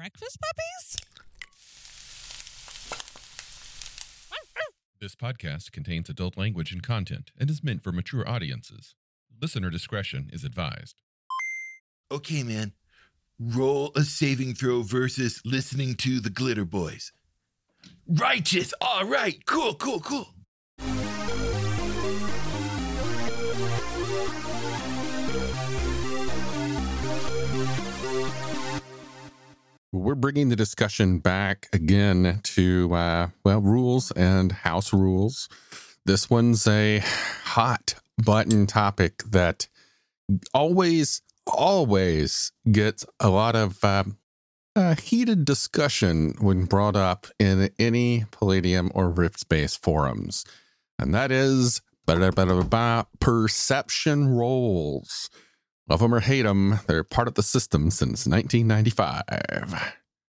breakfast puppies? This podcast contains adult language and content and is meant for mature audiences. Listener discretion is advised. Okay, man. Roll a saving throw versus listening to the Glitter Boys. Righteous. All right. Cool, cool, cool. We're bringing the discussion back again to, uh, well, rules and house rules. This one's a hot button topic that always, always gets a lot of uh, heated discussion when brought up in any Palladium or Rift Space forums. And that is perception rolls. Love them or hate them, they're part of the system since 1995.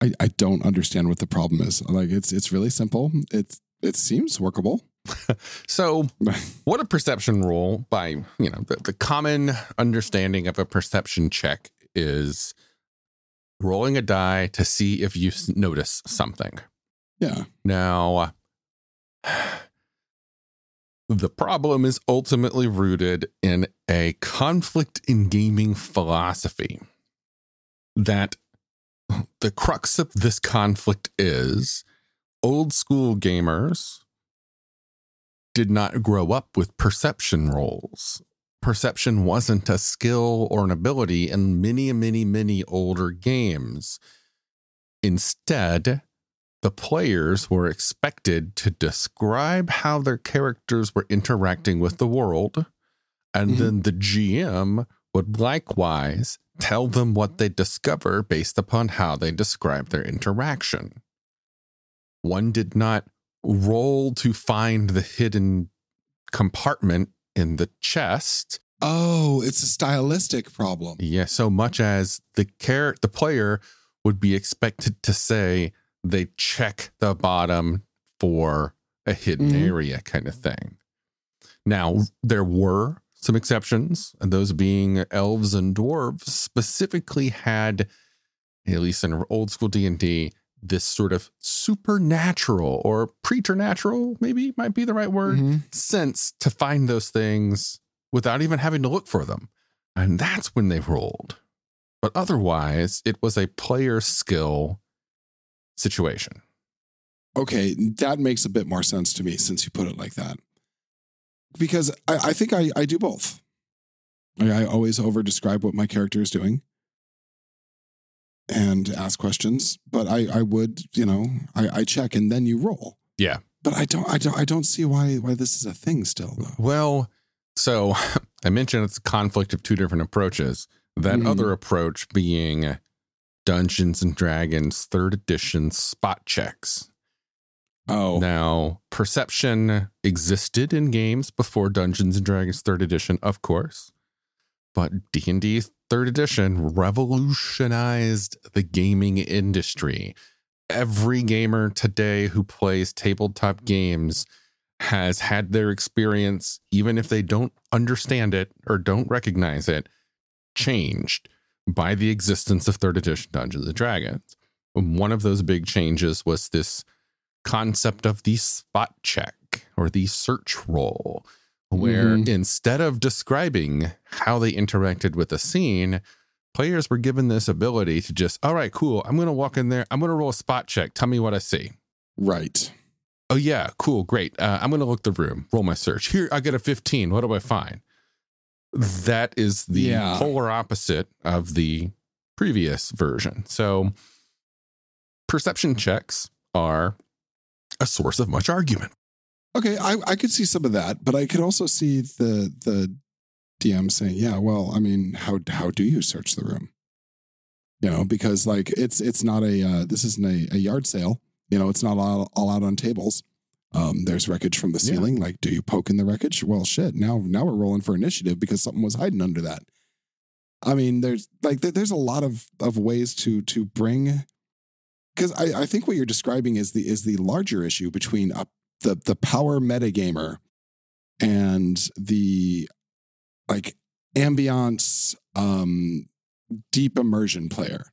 I, I don't understand what the problem is. Like it's it's really simple. It's it seems workable. so, what a perception rule by you know the, the common understanding of a perception check is rolling a die to see if you notice something. Yeah. Now, the problem is ultimately rooted in a conflict in gaming philosophy. That the crux of this conflict is old school gamers did not grow up with perception rolls. Perception wasn't a skill or an ability in many, many, many older games. Instead, the players were expected to describe how their characters were interacting with the world, and mm-hmm. then the GM would likewise tell them what they discover based upon how they describe their interaction. One did not roll to find the hidden compartment in the chest. Oh, it's a stylistic problem. Yeah, so much as the care the player would be expected to say, they check the bottom for a hidden mm-hmm. area kind of thing. Now, there were some exceptions, and those being elves and dwarves specifically had, at least in old school D&D, this sort of supernatural or preternatural, maybe might be the right word, mm-hmm. sense to find those things without even having to look for them. And that's when they rolled. But otherwise, it was a player skill situation. Okay, that makes a bit more sense to me since you put it like that. Because I, I think I, I do both. I, I always over describe what my character is doing and ask questions, but I, I would, you know, I, I check and then you roll. Yeah. But I don't I don't I don't see why why this is a thing still though. Well, so I mentioned it's a conflict of two different approaches. That mm-hmm. other approach being Dungeons and Dragons third edition spot checks. Oh. Now, perception existed in games before Dungeons and Dragons third edition, of course. But D&D third edition revolutionized the gaming industry. Every gamer today who plays tabletop games has had their experience, even if they don't understand it or don't recognize it, changed by the existence of third edition Dungeons and Dragons. One of those big changes was this concept of the spot check or the search roll, where mm-hmm. instead of describing how they interacted with the scene, players were given this ability to just, all right, cool, I'm going to walk in there, I'm going to roll a spot check, tell me what I see. Right. Oh, yeah, cool, great. Uh, I'm going to look the room, roll my search. Here, I get a 15. What do I find? That is the yeah. polar opposite of the previous version. So perception checks are a source of much argument. Okay, I, I could see some of that, but I could also see the the DM saying, "Yeah, well, I mean, how how do you search the room? You know, because like it's it's not a uh, this isn't a, a yard sale. You know, it's not all, all out on tables. Um, there's wreckage from the ceiling. Yeah. Like, do you poke in the wreckage? Well, shit. Now, now we're rolling for initiative because something was hiding under that. I mean, there's like there's a lot of of ways to to bring because I, I think what you're describing is the is the larger issue between a, the the power metagamer and the like ambiance um deep immersion player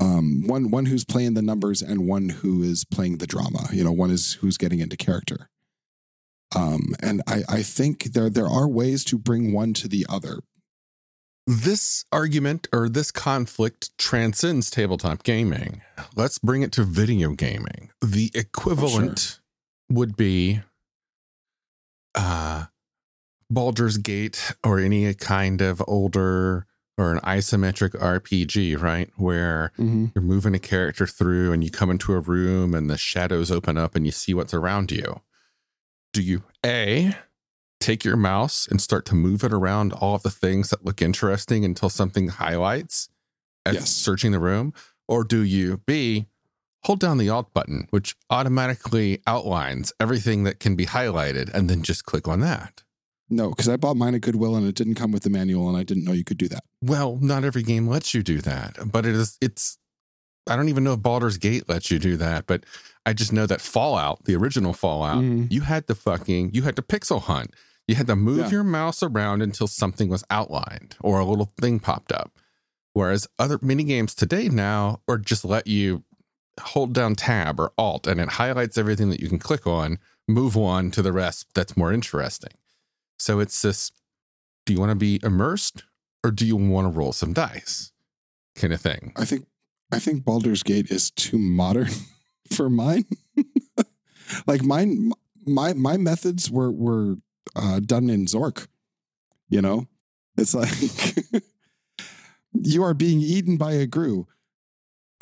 um, one one who's playing the numbers and one who is playing the drama. You know, one is who's getting into character. Um, and I, I think there there are ways to bring one to the other. This argument or this conflict transcends tabletop gaming. Let's bring it to video gaming. The equivalent would be uh Baldur's Gate or any kind of older or an isometric RPG, right? Where Mm-hmm. you're moving a character through and you come into a room and the shadows open up and you see what's around you. Do you A take your mouse and start to move it around all of the things that look interesting until something highlights as Yes. searching the room? Or do you B hold down the alt button, which automatically outlines everything that can be highlighted, and then just click on that? No, because I bought mine at Goodwill and it didn't come with the manual, and I didn't know you could do that. Well, not every game lets you do that, but it is it's I don't even know if Baldur's Gate lets you do that, but I just know that Fallout, the original Fallout, Mhm. you had to fucking you had to pixel hunt. You had to move Yeah. your mouse around until something was outlined or a little thing popped up. Whereas other mini games today now or just let you hold down tab or alt and it highlights everything that you can click on, move on to the rest that's more interesting. So it's this do you want to be immersed or do you want to roll some dice kind of thing? I think I think Baldur's Gate is too modern for mine. like mine, my my methods were were uh, done in Zork. You know, it's like you are being eaten by a grue.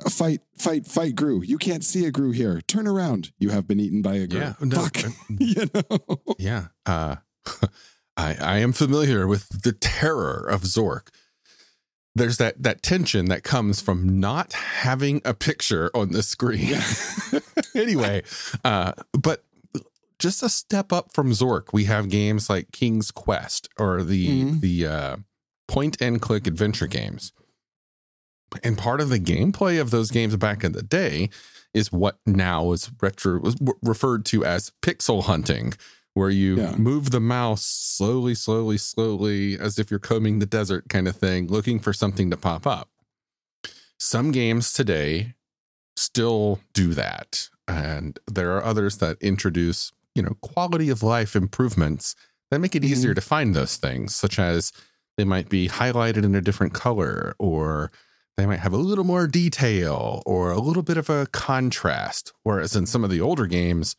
Fight, fight, fight, grue. You can't see a grue here. Turn around. You have been eaten by a grue. Yeah, no, Fuck. uh, you know. Yeah. Uh, I, I am familiar with the terror of Zork. There's that that tension that comes from not having a picture on the screen. anyway, uh, but just a step up from Zork, we have games like King's Quest or the Mhm. the uh, point and click adventure games. And part of the gameplay of those games back in the day is what now is retro was referred to as pixel hunting, where you Yeah. move the mouse slowly, slowly, slowly, as if you're combing the desert kind of thing, looking for something to pop up. Some games today still do that. And there are others that introduce, you know, quality of life improvements that make it Mhm. easier to find those things, such as they might be highlighted in a different color or they might have a little more detail or a little bit of a contrast. Whereas in some of the older games,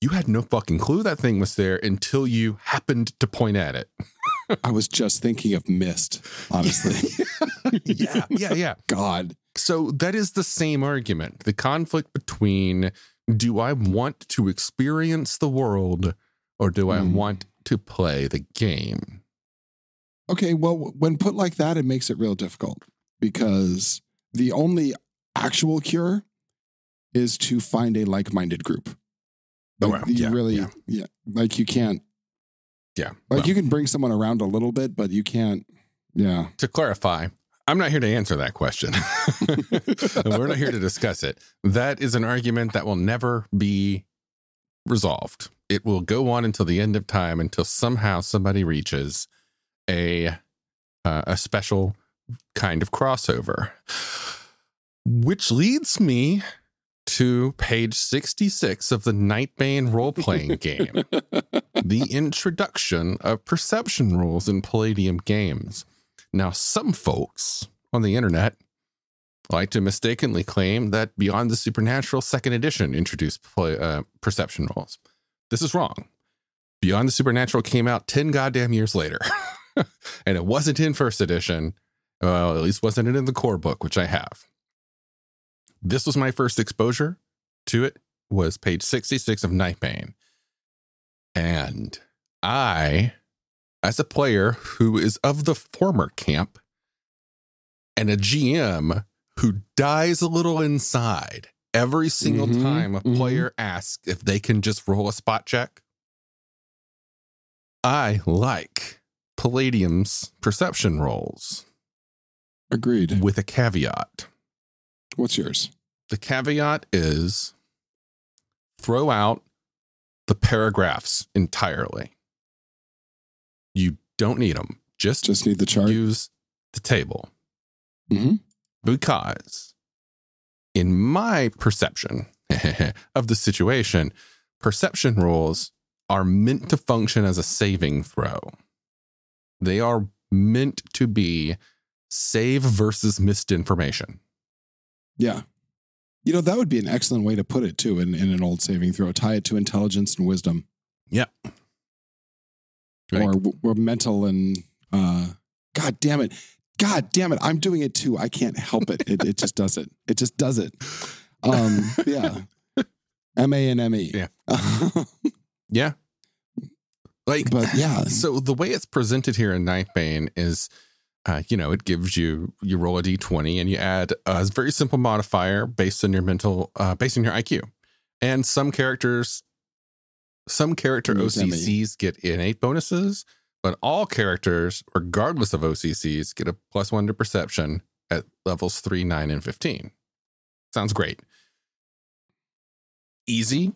you had no fucking clue that thing was there until you happened to point at it. I was just thinking of Myst, honestly. yeah, yeah, yeah. God. So that is the same argument. The conflict between do I want to experience the world or do I Hmm. want to play the game? Okay, well, when put like that, it makes it real difficult because the only actual cure is to find a like-minded group. Like, well, you yeah, really, yeah. yeah. like you can't. Yeah. Like well, you can bring someone around a little bit, but you can't. Yeah, to clarify, I'm not here to answer that question. We're not here to discuss it. That is an argument that will never be resolved. It will go on until the end of time until somehow somebody reaches a uh, a special kind of crossover. Which leads me to page 66 of the Nightbane role playing game the introduction of perception rules in Palladium games. Now, some folks on the internet like to mistakenly claim that Beyond the Supernatural Second Edition introduced play, uh, perception rules. This is wrong. Beyond the Supernatural came out 10 goddamn years later, and it wasn't in First Edition. Well, at least wasn't it in the core book, which I have. This was my first exposure to it, was page 66 of Nightbane. And I, as a player who is of the former camp and a GM who dies a little inside every single Mhm, time a mhm. player asks if they can just roll a spot check, I like Palladium's perception rolls agreed. with a caveat. What's yours? The caveat is throw out the paragraphs entirely. You don't need them. Just, Just need the chart. use the table hmm because in my perception of the situation, perception rules are meant to function as a saving throw. They are meant to be save versus misinformation. information. Yeah. You know, that would be an excellent way to put it too in, in an old saving throw. Tie it to intelligence and wisdom. Yeah. Right. Or, or mental and uh God damn it. God damn it. I'm doing it too. I can't help it. It, it just does it. It just does it. Um, yeah. M A N M E. Yeah. Yeah. Like, But yeah. so the way it's presented here in Nightbane is, uh, you know, it gives you you roll a d20 and you add a very simple modifier based on your mental, uh, based on your IQ, and some characters, some character OCCs get innate bonuses, but all characters, regardless of OCCs, get a plus one to perception at levels three, nine, and fifteen. Sounds great. Easy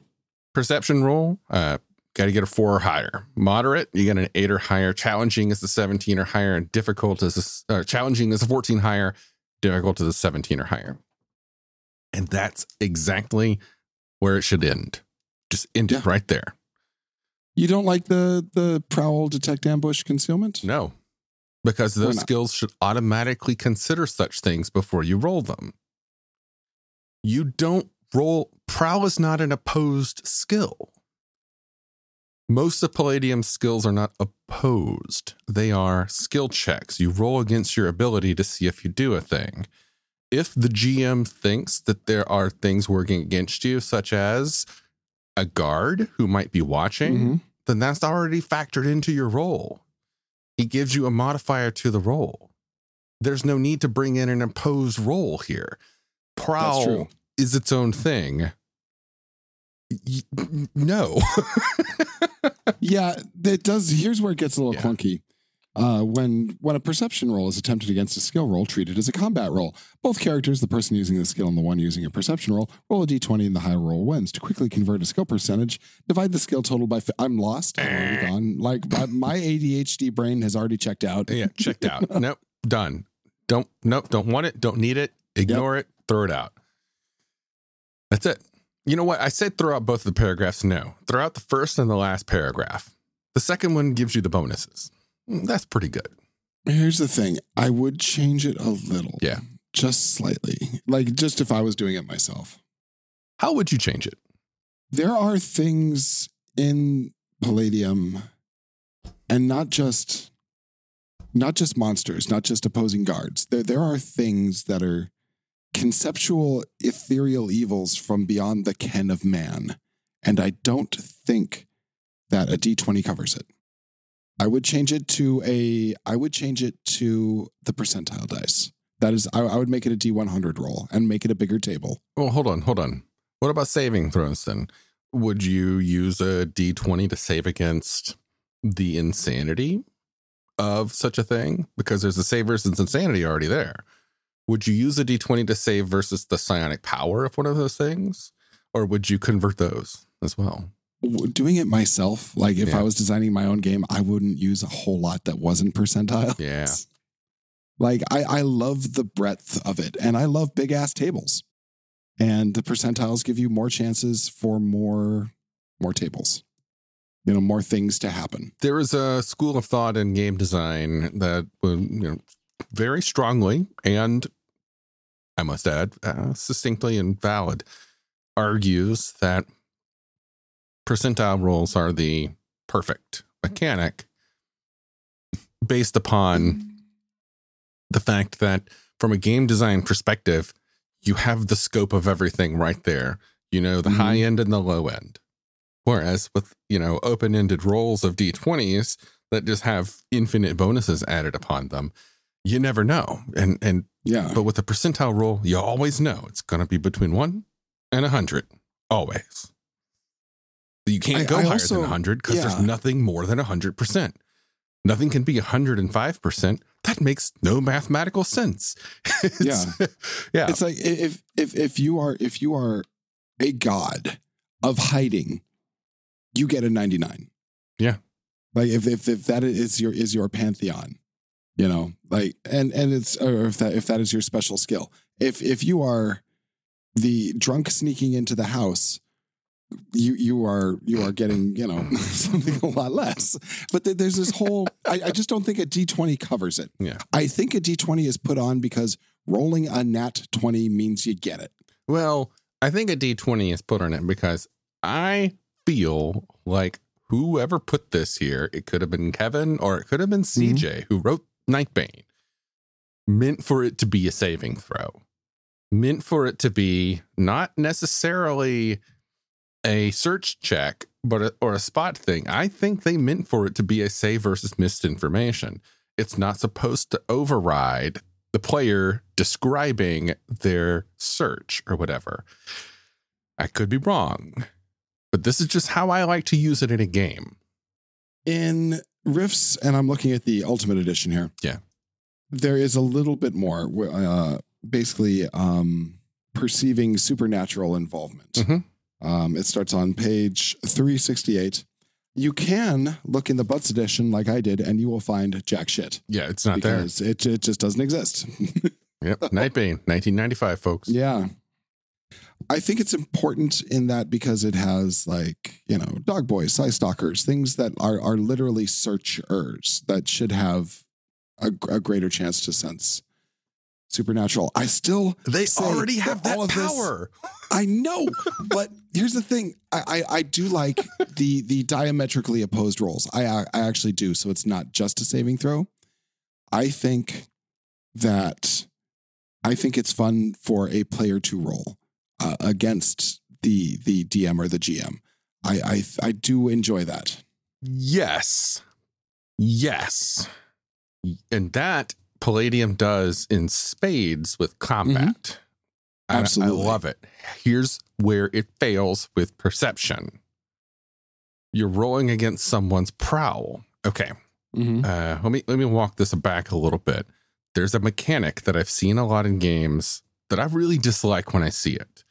perception roll. Uh, got to get a four or higher. Moderate, you get an eight or higher. Challenging is the 17 or higher, and difficult is a, uh, challenging is a 14 higher. Difficult is a 17 or higher. And that's exactly where it should end. Just end it right there. You don't like the the prowl, detect, ambush, concealment? No, because those skills should automatically consider such things before you roll them. You don't roll. Prowl is not an opposed skill. Most of Palladium's skills are not opposed, they are skill checks. You roll against your ability to see if you do a thing. If the GM thinks that there are things working against you, such as a guard who might be watching, Mhm. then that's already factored into your roll. He gives you a modifier to the roll. There's no need to bring in an opposed roll here. Prowl true. is its own thing. Y- no. Yeah, it does. Here's where it gets a little Yeah. clunky. Uh, when when a perception roll is attempted against a skill roll, treated as a combat roll. Both characters, the person using the skill and the one using a perception roll, roll a d20 and the higher roll wins. To quickly convert a skill percentage, divide the skill total by. Fi- I'm lost. I'm already gone. Like my- my ADHD brain has already checked out. yeah, checked out. nope, done. Don't nope, don't want it, don't need it, ignore it, throw it out. That's it. You know what? I said throughout both of the paragraphs. No. Throughout the first and the last paragraph. The second one gives you the bonuses. Mm, That's pretty good. Here's the thing. I would change it a little. Yeah. Just slightly. Like just if I was doing it myself. How would you change it? there are things in Palladium and not just not just monsters, not just opposing guards. There there are things that are conceptual ethereal evils from beyond the ken of man. And I don't think that a D20 covers it. I would change it to a I would change it to the percentile dice. That is I, I would make it a D100 roll and make it a bigger table. Well, hold on, hold on. What about saving throws then? Would you use a d20 to save against the insanity of such a thing? Because there's a save versus insanity already there. Would you use a d20 to save versus the psionic power of one of those things? Or would you convert those as well? doing it myself, like if Yeah. I was designing my own game, I wouldn't use a whole lot that wasn't percentile. Yeah. Like I, I love the breadth of it and I love big ass tables. And the percentiles give you more chances for more more tables. You know, more things to happen. There is a school of thought in game design that would, you know, very strongly and I must add, uh, succinctly and valid, argues that percentile rolls are the perfect mechanic based upon the fact that from a game design perspective, you have the scope of everything right there. You know, the Mhm. high end and the low end. Whereas with, you know, open ended rolls of D20s that just have infinite bonuses added upon them, you never know. And, and, Yeah. but with a percentile rule, you always know it's going to be between one and a hundred, always. You can't I- go I higher also- than a hundred because yeah. there's nothing more than a hundred percent. Nothing can be 105%. That makes no mathematical sense. It's- yeah. It's like if if if you are if you are a god of hiding, you get a 99. Yeah. Like if if if that is your is your pantheon, you know, like and and it's or if that if that is your special skill. If if you are the drunk sneaking into the house you you are you are getting you know mm. something a lot less. But th- there's this whole I, I just don't think a d20 covers it. Yeah. i think a d20 is put on because rolling a nat 20 means you get it. Well, I think a D20 is put on it because I feel like whoever put this here, it could have been Kevin or it could have been mm-hmm. CJ who wrote Nightbane, meant for it to be a saving throw, meant for it to be not necessarily a search check, but a, or a spot thing. I think they meant for it to be a save versus missed information. It's not supposed to override the player describing their search or whatever. I could be wrong, but this is just how I like to use it in a game. in rifts and i'm looking at the ultimate edition here Yeah. there is a little bit more uh, basically um, perceiving supernatural involvement Mhm. um, it starts on page 368 you can look in the butts edition like i did and you will find jack shit Yeah, it's not there. it, it just doesn't exist Yep. Nightbane, 1995, folks. yeah i think it's important in that because it has like you know dog boys Psi-Stalkers things that are are literally searchers that should have a, a greater chance to sense supernatural i still They already have that all of this- power. I know, but here's the thing: I, I I do like the the diametrically opposed rolls. I I actually do. So it's not just a saving throw. I think that I think it's fun for a player to roll uh, against the the DM or the GM. I I I do enjoy that. Yes. Yes. And that Palladium does in spades with combat. I- Absolutely. I love it. Here's where it fails with perception. You're rolling against someone's prowl. Okay. Mm-hmm. Uh, let me let me walk this back a little bit. There's a mechanic that I've seen a lot in games that I really dislike when I see it.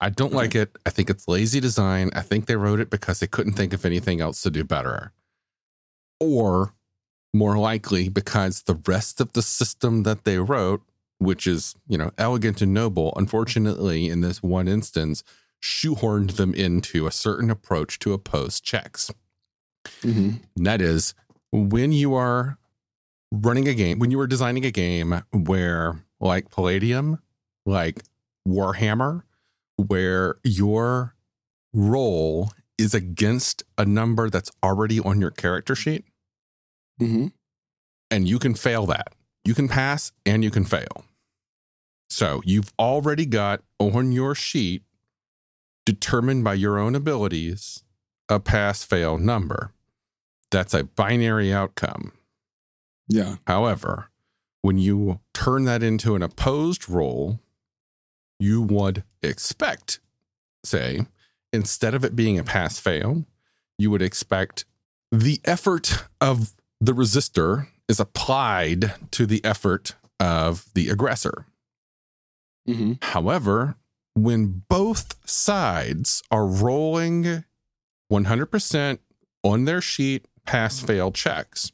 I don't Okay. like it. I think it's lazy design. I think they wrote it because they couldn't think of anything else to do better. Or more likely because the rest of the system that they wrote, which is, you know, elegant and noble, unfortunately in this one instance shoehorned them into a certain approach to oppose checks. Mm-hmm. That is when you are running a game, when you are designing a game where, like Palladium, like Warhammer, where your roll is against a number that's already on your character sheet, Mm-hmm. and you can fail that. You can pass and you can fail. So you've already got on your sheet, determined by your own abilities, a pass fail number. That's a binary outcome. Yeah. However, when you turn that into an opposed roll, you would expect, say, instead of it being a pass fail, you would expect the effort of the resistor is applied to the effort of the aggressor. Mm-hmm. However, when both sides are rolling 100% on their sheet pass fail checks,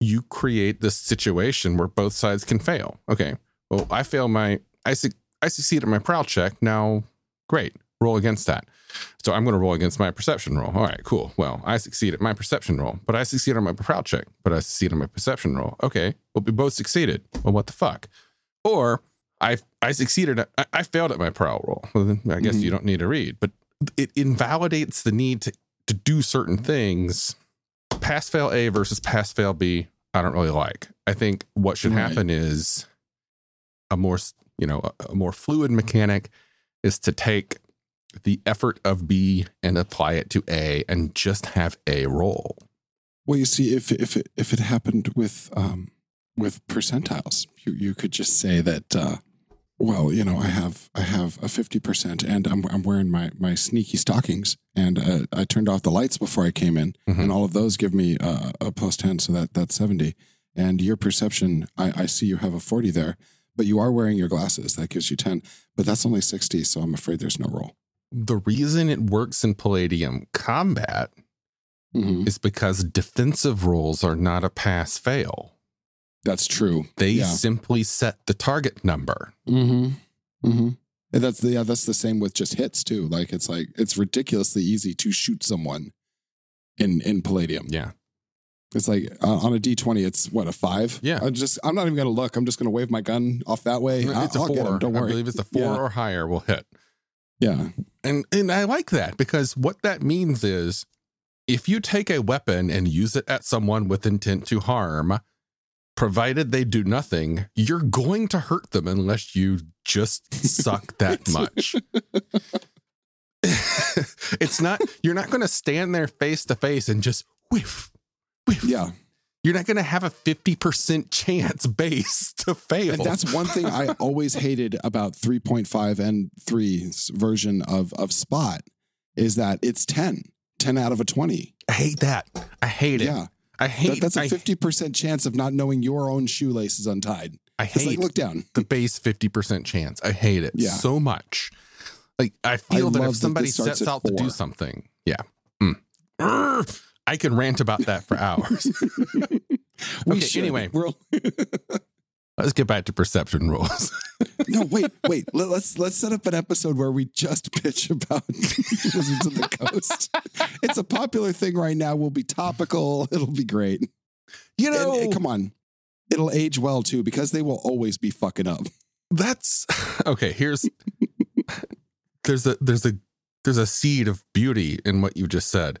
you create this situation where both sides can fail. Okay, well, I fail my, I, I succeed at my prowl check. Now, great, roll against that. So I'm going to roll against my perception roll. All right, cool. Well, I succeed at my perception roll, but I succeed on my prowl check, but I succeed on my perception roll. Okay, well, we both succeeded. Well, what the fuck? Or I I succeeded. At, I, I failed at my prowl roll. Well, then I guess Mhm. you don't need to read, but it invalidates the need to to do certain things. Pass fail A versus pass fail B. I don't really like. I think what should Right. happen is a more you know a, a more fluid mechanic is to take the effort of B and apply it to A and just have A roll. Well, you see, if if it, if it happened with um, with percentiles, you you could just say that. Uh, well, you know, I have I have a fifty percent, and I'm I'm wearing my my sneaky stockings, and uh, I turned off the lights before I came in, Mhm. and all of those give me uh, a plus ten, so that that's seventy. And your perception, I, I see you have a forty there, but you are wearing your glasses. That gives you ten, but that's only sixty, so I'm afraid there's no roll. The reason it works in Palladium combat Mm-hmm. is because defensive rolls are not a pass fail. That's true. They Yeah. simply set the target number. Mm-hmm. Mm-hmm. And that's the yeah, that's the same with just hits too. Like it's like it's ridiculously easy to shoot someone in in Palladium. Yeah. It's like uh, on a D twenty, it's what a five. Yeah. I'm just I'm not even gonna look. I'm just gonna wave my gun off that way. It's a I'll get four. him. Don't worry. I believe it's a four Yeah. or higher will hit. Yeah, And and I like that because what that means is if you take a weapon and use it at someone with intent to harm, provided they do nothing, you're going to hurt them unless you just suck that much. it's not you're not going to stand there face to face and just whiff. yeah. You're not going to have a 50% chance base to fail. And that's one thing I always hated about 3.5 and 3's version of of Spot is that it's 10, 10 out of a 20. I hate that. I hate it. Yeah. I hate That, that's a I, 50% chance of not knowing your own shoelace is untied. I It's like, hate look down. the base 50% chance. I hate it Yeah. so much. Like I feel that if somebody sets out to do something, yeah. Mm. I can rant about that for hours. Okay, should. anyway. We're, Let's get back to perception rules. no, wait, wait. Let, us let's set up an episode where we just pitch about Wizards of the Coast. It's a popular thing right now. We'll be topical. It'll be great. You And- know, and come on. It'll age well too because they will always be fucking up. that's okay. Here's there's a there's a there's a seed of beauty in what you just said.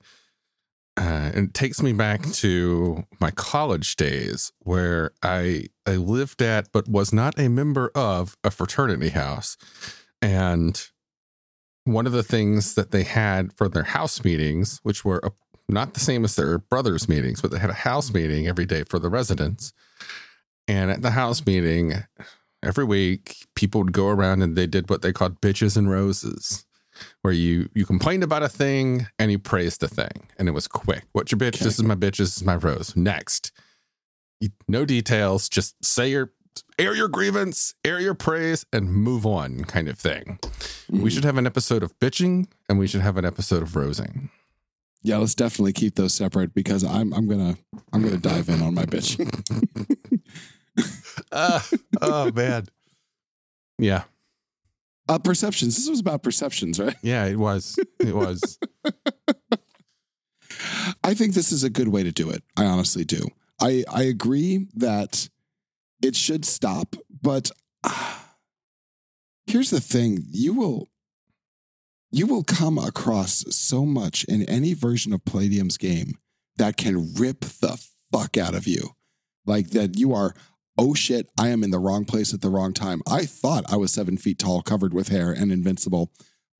Uh, it takes me back to my college days where I I lived at but was not a member of a fraternity house. And one of the things that they had for their house meetings, which were uh, not the same as their brothers' meetings, but they had a house meeting every day for the residents. And at the house meeting, every week, people would go around and they did what they called bitches and roses where you you complained about a thing and you praised the thing and it was quick. What's your bitch? Okay. this is my bitch. This is my rose. Next. You- no details. Just say your air your grievance air your praise and move on kind of thing. Mm-hmm. we should have an episode of bitching and we should have an episode of rosing. Yeah, let's definitely keep those separate because I'm I'm gonna I'm gonna dive in on my bitch. uh, oh man. Yeah Uh, perceptions. This was about perceptions, right? yeah it was it was I think this is a good way to do it. I honestly do. I I agree that it should stop, but uh, here's the thing: you will you will come across so much in any version of Palladium's game that can rip the fuck out of you, like that you are. Oh shit! I am in the wrong place at the wrong time. I thought I was seven feet tall, covered with hair, and invincible,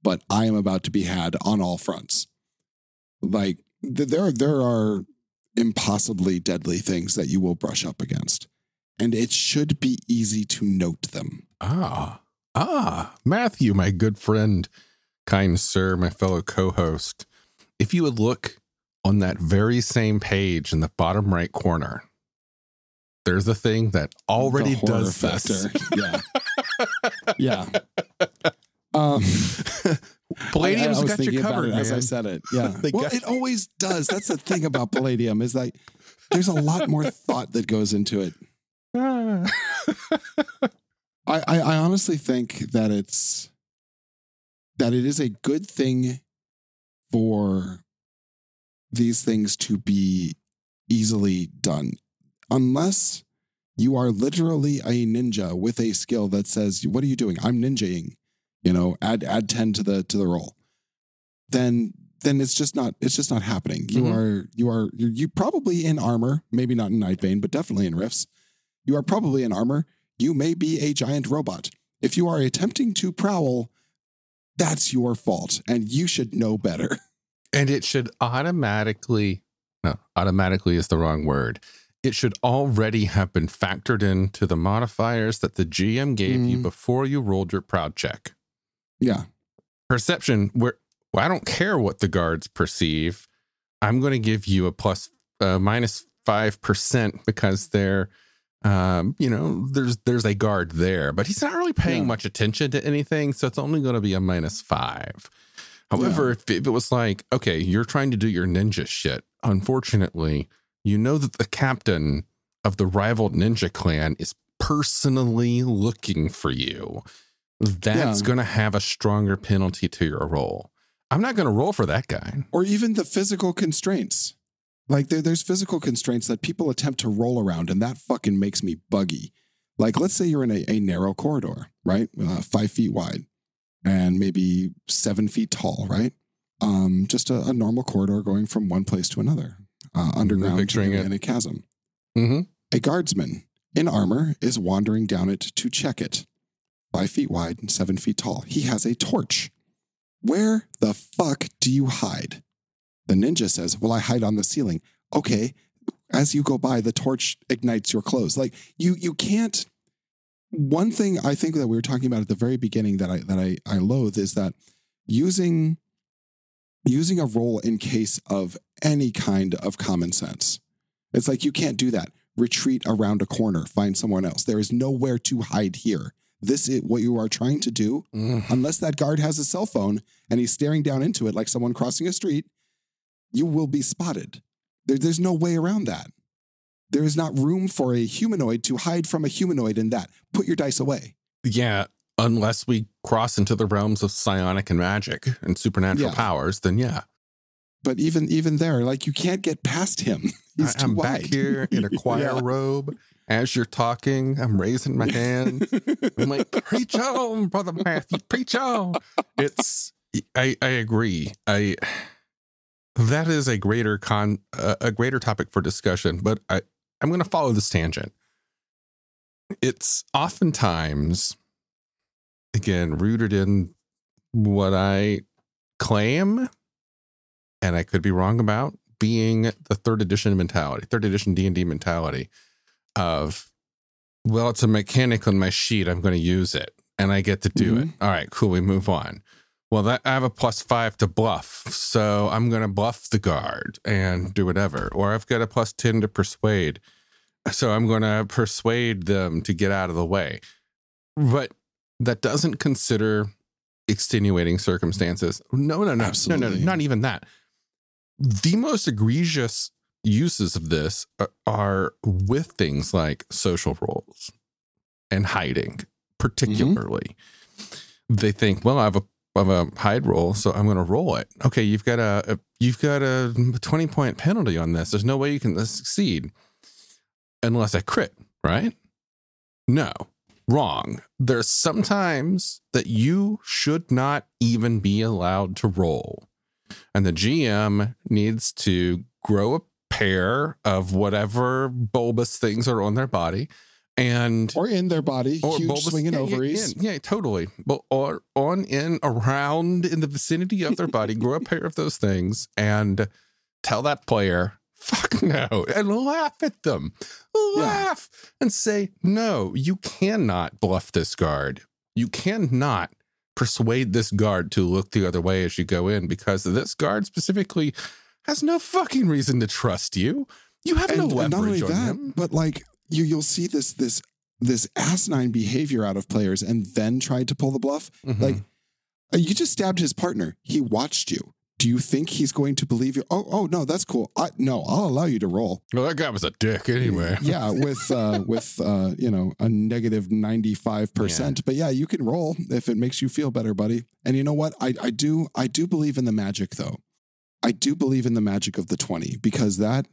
but I am about to be had on all fronts. Like th- there there are impossibly deadly things that you will brush up against and it should be easy to note them Ah, ah, Matthew, my good friend, kind sir, my fellow co host. If you would look on that very same page in the bottom right corner, there's a thing that already does this. yeah. Yeah. Um Palladium's I- I got you covered, as I said it. Yeah. Well got- it always does. That's the thing about palladium is like there's a lot more thought that goes into it. I, I, I honestly think that it's that it is a good thing for these things to be easily done unless you are literally a ninja with a skill that says what are you doing? I'm ninjaing you know add add 10 to the to the roll then then it's just not it's just not happening. You Mhm. are you are you're you probably in armor maybe not in nightbane but definitely in rifts. You are probably in armor. You may be a giant robot. If you are attempting to prowl that's your fault and you should know better. And it should automatically, no, automatically is the wrong word. It should already have been factored into the modifiers that the GM gave you Mm. before you rolled your prowl check. yeah perception where well, I don't care what the guards perceive. I'm going to give you a plus uh, minus five percent because they're, um, you know, there's there's a guard there, but he's not really paying Yeah. much attention to anything, so it's only going to be a minus five. However, if, if it was like, okay, you're trying to do your ninja shit, unfortunately, you know that the captain of the rival ninja clan is personally looking for you that's Yeah. going to have a stronger penalty to your roll. I'm not going to roll for that guy. or even the physical constraints. Like there, there's physical constraints that people attempt to roll around, and that fucking makes me buggy. Like, let's say you're in a, a narrow corridor, right? Uh, five feet wide and maybe seven feet tall, right? Um, just a, a normal corridor going from one place to another, uh, underground to picturing it. in a chasm. Mm-hmm. A guardsman in armor is wandering down it to check it. Five feet wide and seven feet tall. He has a torch. Where the fuck do you hide? The ninja says, Well, I hide on the ceiling. Okay. As you go by, the torch ignites your clothes. Like you you can't one thing I think that we were talking about at the very beginning that I that I, I loathe is that using using a roll in case of any kind of common sense. It's like you can't do that. Retreat around a corner, find someone else. There is nowhere to hide here. This is what you are trying to do mm. unless that guard has a cell phone and he's staring down into it like someone crossing a street, you will be spotted. There, there's no way around that. There is not room for a humanoid to hide from a humanoid in that. Put your dice away. Yeah, unless we cross into the realms of psionic and magic and supernatural Yeah. powers, then yeah. But even even there, like you can't get past him. He's I, too am wide. back here in a choir Yeah. robe. As you're talking, I'm raising my hand. I'm like, preach on, brother Matthew, preach on. It's, I, I agree. I, that is a greater con, uh, a greater topic for discussion. But I, I'm going to follow this tangent. It's oftentimes, again, rooted in what I claim, and I could be wrong about, being the third edition mentality, third edition D and D mentality of, well, it's a mechanic on my sheet. I'm going to use it, and I get to do it. Mm-hmm. All right, cool. We move on. Well, that I have a plus five to bluff, so I'm going to bluff the guard and do whatever. Or I've got a plus ten to persuade, so I'm going to persuade them to get out of the way. But that doesn't consider extenuating circumstances. No, no, no, no, no, not even that. The most egregious uses of this are- with things like social roles and hiding, particularly. Mm-hmm. They think, well, I have a I have a hide roll, so I'm going to roll it. Okay, you've got a, a you've got a 20 point penalty on this. There's no way you can uh, succeed unless I crit, right? No, wrong. There's sometimes that you should not even be allowed to roll. And the GM needs to grow a pair of whatever bulbous things are on their body and or in their body, or huge bulbous- swinging yeah, ovaries. Yeah, yeah, totally. But or on in around in the vicinity of their body, grow a pair of those things and tell that player, fuck no, and laugh at them. Laugh and say, no, you cannot bluff this guard. You cannot persuade this guard to look the other way as you go in because this guard specifically has no fucking reason to trust you. You have no and, and not only leverage on that, him. but like you, you'll see this this this asinine behavior out of players, and then tried to pull the bluff. Mhm. Like uh, you just stabbed his partner. He watched you. Do you think he's going to believe you? Oh, oh no, that's cool. I, no, I'll allow you to roll. well, that guy was a dick anyway. Yeah, with uh, with uh, you know a negative ninety five percent. But yeah, you can roll if it makes you feel better, buddy. And you know what? I I do I do believe in the magic though. I do believe in the magic of the twenty because that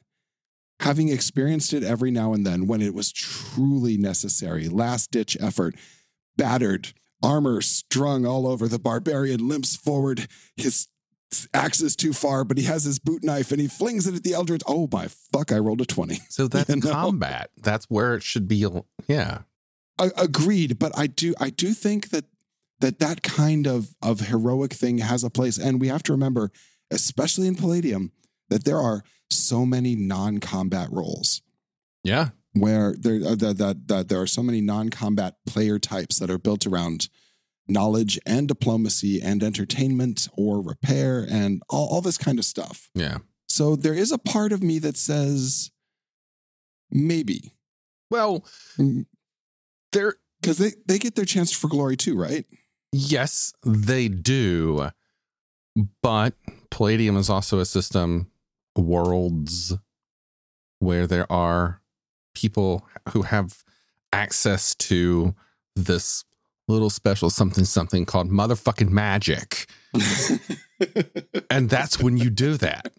having experienced it every now and then when it was truly necessary, last ditch effort, battered, armor strung all over, the barbarian limps forward, his axe is too far, but he has his boot knife and he flings it at the eldritch. Oh my fuck, I rolled a 20. So that's You know? combat. That's where it should be. Yeah. A- agreed, but I do I do think that that that kind of of heroic thing has a place and we have to remember especially in Palladium that there are so many non-combat roles. Yeah. where there uh, that, that that there are so many non-combat player types that are built around knowledge and diplomacy and entertainment or repair and all, all this kind of stuff. Yeah. So there is a part of me that says maybe Well, mm. there, because they, they get their chance for glory too, right? yes, they do. But Palladium is also a system, worlds, where there are people who have access to this little special something something called motherfucking magic. and that's when you do that.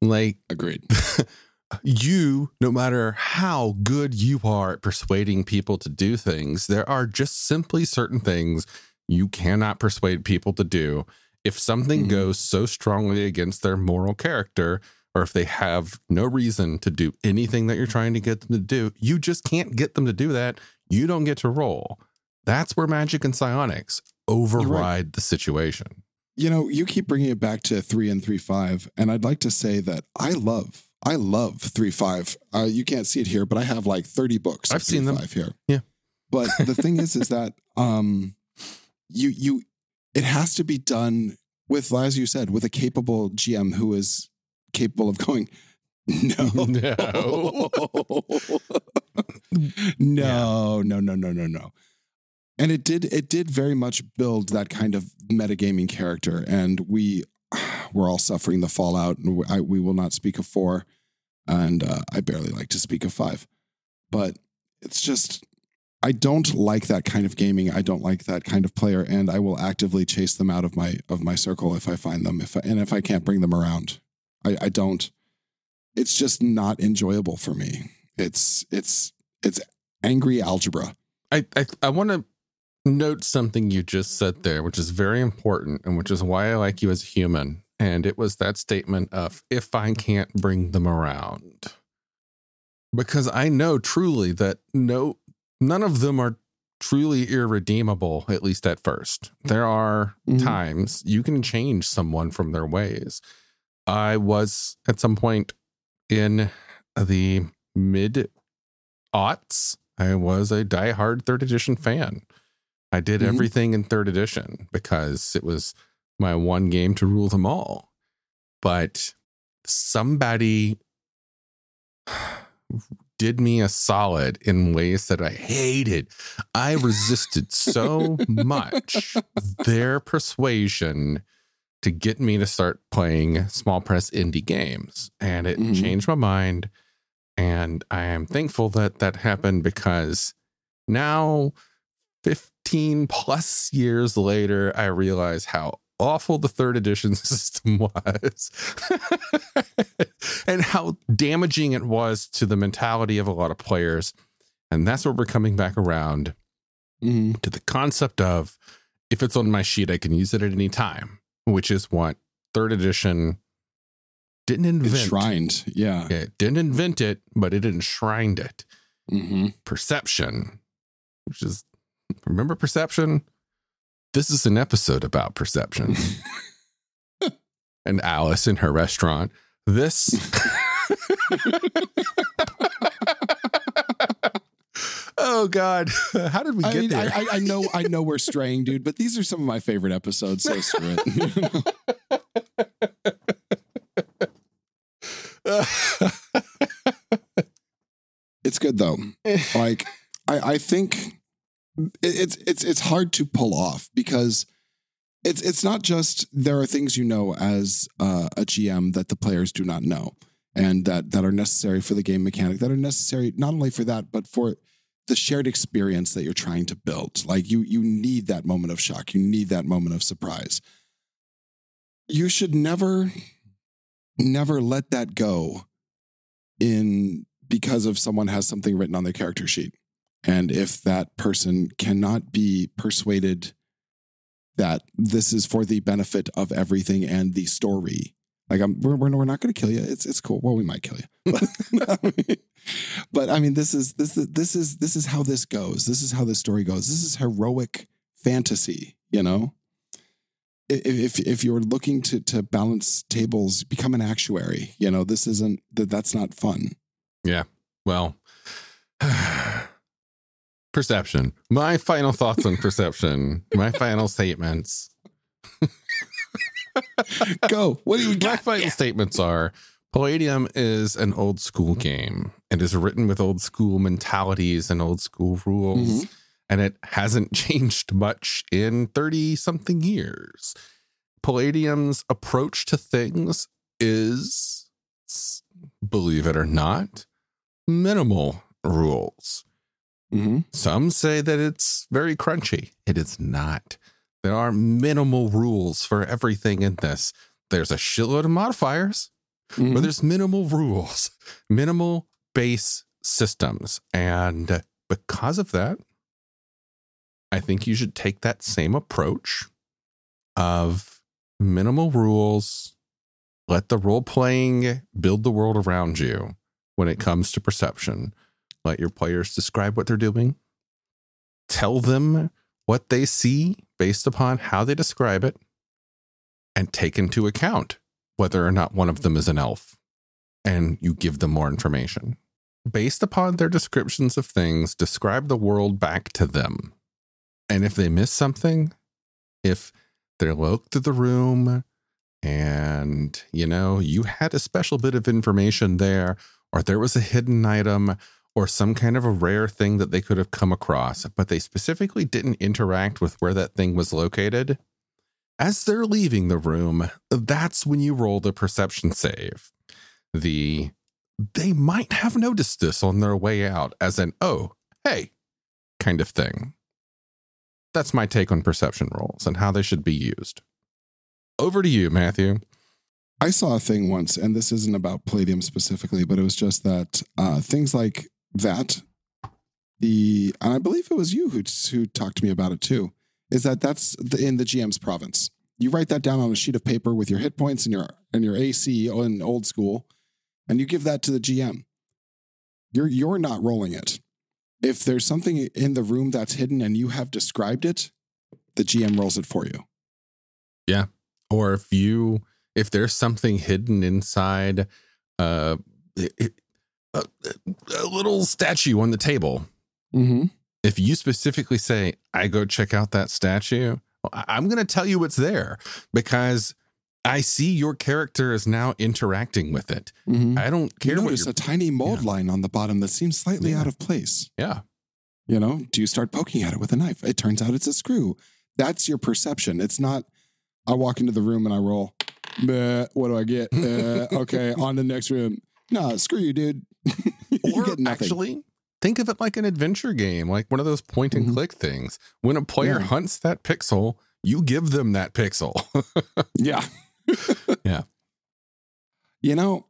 Like Agreed. you, no matter how good you are at persuading people to do things, there are just simply certain things you cannot persuade people to do. If something Mhm. goes so strongly against their moral character, or if they have no reason to do anything that you're trying to get them to do, you just can't get them to do that. You don't get to roll. That's where magic and psionics override the situation. you know, you keep bringing it back to three and three five, and I'd like to say that I love, I love three five. Uh, you can't see it here, but I have like thirty books. I've seen them. 3-5 here. Yeah. but the thing is, is that um, you you, it has to be done with, as you said, with a capable GM who is capable of going. No, No. no, no, no, no, no, no. And it did it did very much build that kind of metagaming character, and we we're all suffering the fallout. And I, we will not speak of four, and uh, I barely like to speak of five, but it's just I don't like that kind of gaming. I don't like that kind of player, and I will actively chase them out of my of my circle if I find them. If I, and if I can't bring them around, I, I don't. It's just not enjoyable for me. It's it's it's angry algebra. I I, I want to note something you just said there, which is very important, and which is why I like you as a human. And it was that statement of if I can't bring them around, because I know truly that no, none of them are truly irredeemable. At least at first, there are Mhm. times you can change someone from their ways. I was at some point in the mid aughts. I was a diehard third edition fan. I did Mhm. everything in third edition because it was my one game to rule them all. But somebody did me a solid in ways that I hated. I resisted so much their persuasion to get me to start playing small press indie games. And it Mhm. changed my mind. And I am thankful that that happened because now, 15 plus years later, I realize how awful the third edition system was and how damaging it was to the mentality of a lot of players. And that's where we're coming back around Mhm. to the concept of if it's on my sheet, I can use it at any time, which is what third edition didn't invent. Enshrined, yeah. It didn't invent it, but it enshrined it. hmm Perception, which is remember perception? This is an episode about perception. and Alice in her restaurant. This Oh God. How did we I get mean, there? I, I, know, I know we're straying, dude, but these are some of my favorite episodes. So screw it. it's good though. Like, I, I think it's it's it's hard to pull off because it's it's not just there are things you know as uh, a GM that the players do not know and that that are necessary for the game mechanic that are necessary not only for that but for the shared experience that you're trying to build. Like you you need that moment of shock. You need that moment of surprise. You should never never let that go in because of someone has something written on their character sheet. And if that person cannot be persuaded that this is for the benefit of everything and the story, like I'm, we're, we're, not going to kill you. It's it's cool. Well, we might kill you, but, but I mean, this is this is this is this is how this goes. This is how this story goes. This is heroic fantasy. You know, if if, if you're looking to to balance tables, become an actuary. You know, this isn't that that's not fun. Yeah. Well, perception. My final thoughts on perception. My final statements. Go. What do you My got? final statements are Palladium is an old school game. It is written with old school mentalities and old school rules, Mhm. and it hasn't changed much in 30 something years. Palladium's approach to things is, believe it or not, minimal rules. Hmm Some say that it's very crunchy. It is not. There are minimal rules for everything in this. There's a shitload of modifiers, Mm-hmm. but there's minimal rules, minimal base systems. And because of that, I think you should take that same approach of minimal rules, let the role playing build the world around you when it comes to perception. Let your players describe what they're doing. Tell them what they see based upon how they describe it, and take into account whether or not one of them is an elf. And you give them more information. Based upon their descriptions of things, describe the world back to them. And if they miss something, if they're low to the room and, you know, you had a special bit of information there, or there was a hidden item, or some kind of a rare thing that they could have come across, but they specifically didn't interact with where that thing was located. As they're leaving the room, that's when you roll the perception save. The they might have noticed this on their way out as an oh, hey kind of thing. That's my take on perception rolls and how they should be used. Over to you, Matthew. I saw a thing once, and this isn't about Palladium specifically, but it was just that uh, things like that, the and I believe it was you who who talked to me about it too. Is that that's the, in the GM's province? You write that down on a sheet of paper with your hit points and your and your AC in old school, and you give that to the GM. You're you're not rolling it. If there's something in the room that's hidden and you have described it, the GM rolls it for you. Yeah. Or if you if there's something hidden inside uh a, a little statue on the table Mm-hmm. if you specifically say, I go check out that statue, well, I- I'm going to tell you it's there because I see your character is now interacting with it. Mm-hmm. I don't care what notice you're, a tiny mold Yeah. line on the bottom that seems slightly Yeah. out of place. yeah. You know, do you start poking at it with a knife? It turns out it's a screw. That's your perception. It's not, I walk into the room and I roll, what do I get? Uh, okay, on to the next room. No, screw you, dude. Or actually, think of it like an adventure game, like one of those point and Mhm. click things. When a player Yeah. hunts that pixel, you give them that pixel. yeah. Yeah. You know,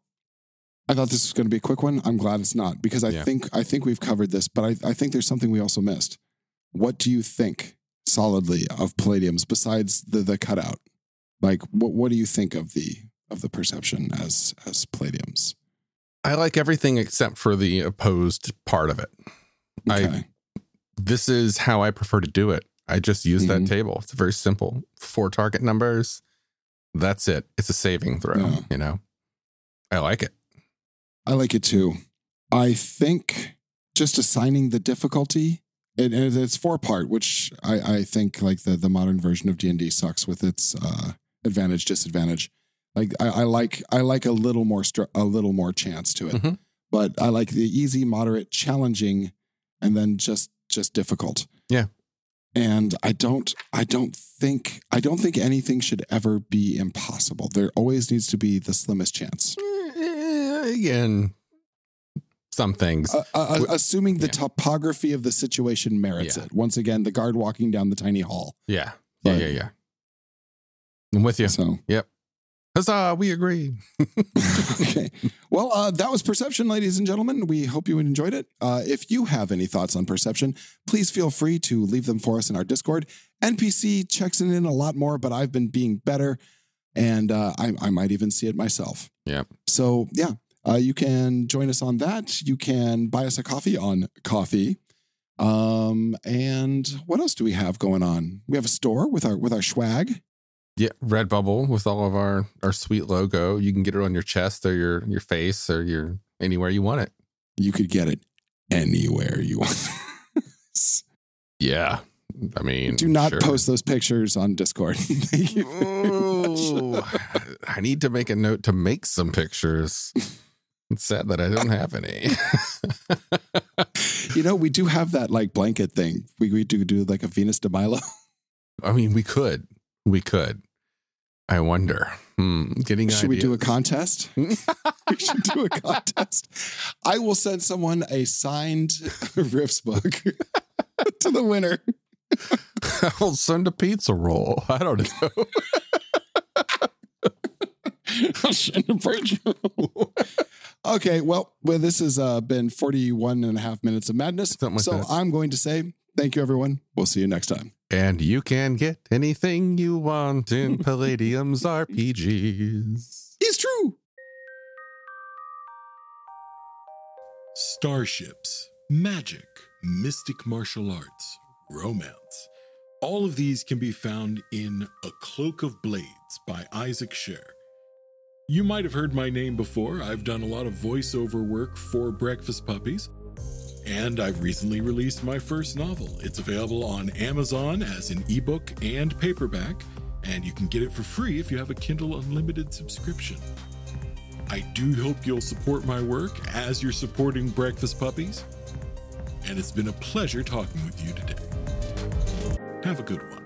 I thought this was going to be a quick one. I'm glad it's not because I Yeah. think I think we've covered this, but I, I think there's something we also missed. What do you think solidly of palladiums besides the the cutout? Like what what do you think of the of the perception as as palladiums? I like everything except for the opposed part of it. I- This is how I prefer to do it. I just use Mhm. that table. It's very simple. Four target numbers. That's it. It's a saving throw, Yeah. you know? I like it. I like it too. I think just assigning the difficulty, and, and it's four part, which I, I think like the the modern version of D and D sucks with its uh, advantage disadvantage. Like I, I like I like a little more str- a little more chance to it, Mhm. but I like the easy, moderate, challenging, and then just just difficult. Yeah. And I don't I don't think I don't think anything should ever be impossible. There always needs to be the slimmest chance. Eh, Again, some things. Uh, uh, assuming the yeah. topography of the situation merits Yeah. it. Once again, the guard walking down the tiny hall. yeah. Yeah, but- yeah, yeah. I'm with you. So, Huzzah, we agree. okay. Well, uh, that was Perception, ladies and gentlemen. We hope you enjoyed it. Uh, if you have any thoughts on Perception, please feel free to leave them for us in our Discord. NPC checks in a lot more, but I've been being better, and uh, I, I might even see it myself. Yeah. So, yeah, uh, you can join us on that. You can buy us a coffee on Ko-Fi. Um, and what else do we have going on? We have a store with our with our swag. Yeah, Redbubble with all of our our sweet logo. You can get it on your chest or your your face or your anywhere you want it. You could get it anywhere you want. Yeah. I mean, Do not sure. post those pictures on Discord. Thank you. Ooh, I need to make a note to make some pictures. It's sad that I don't have any. you know, we do have that like blanket thing. We, we do do like a Venus de Milo. I mean, we could. We could. I wonder. Hmm. Getting Should we do a contest? we should do a contest. I will send someone a signed Rifts book to the winner. I'll send a pizza roll. I don't know. I'll send a picture. okay, well, well, this has uh, been 41 and a half minutes of madness. Like so that. I'm going to say thank you, everyone. We'll see you next time. And you can get anything you want in Palladium's RPGs. It's true. Starships, magic, mystic martial arts, romance. All of these can be found in A Cloak of Blades by Isaac Scher. You might have heard my name before. I've done a lot of voiceover work for Breakfast Puppies, and I've recently released my first novel. It's available on Amazon as an ebook and paperback, and you can get it for free if you have a Kindle Unlimited subscription. I do hope you'll support my work as you're supporting Breakfast Puppies. And it's been a pleasure talking with you today. Have a good one.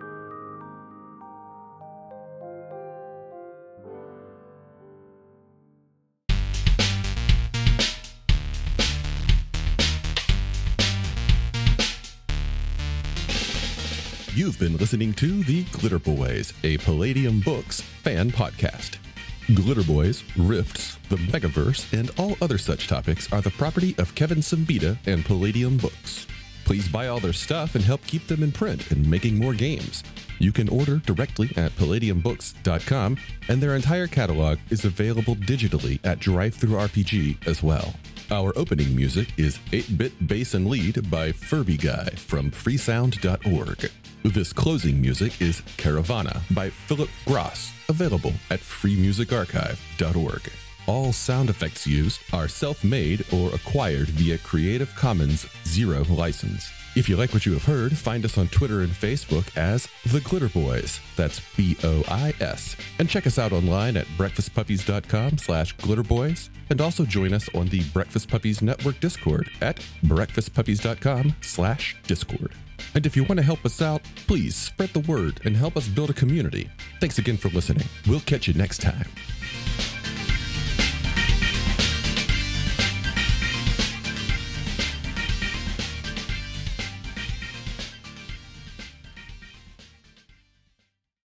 You've been listening to The Glitterbois, a Palladium Books fan podcast. Glitter Boys, Rifts, the Megaverse, and all other such topics are the property of Kevin Siembieda and Palladium Books. Please buy all their stuff and help keep them in print and making more games. You can order directly at palladiumbooks.com, and their entire catalog is available digitally at DriveThruRPG as well. Our opening music is 8 Bit Bass and Lead by Furbyguy from freesound.org. This closing music is Caravana by Phillip Gross, available at freemusicarchive.org. All sound effects used are self made or acquired via Creative Commons Zero license. If you like what you have heard, find us on Twitter and Facebook as The Glitterbois. That's B O I S. And check us out online at breakfastpuppies.com slash glitterboys. And also join us on the Breakfast Puppies Network Discord at breakfastpuppies.com slash discord. And if you want to help us out, please spread the word and help us build a community. Thanks again for listening. We'll catch you next time.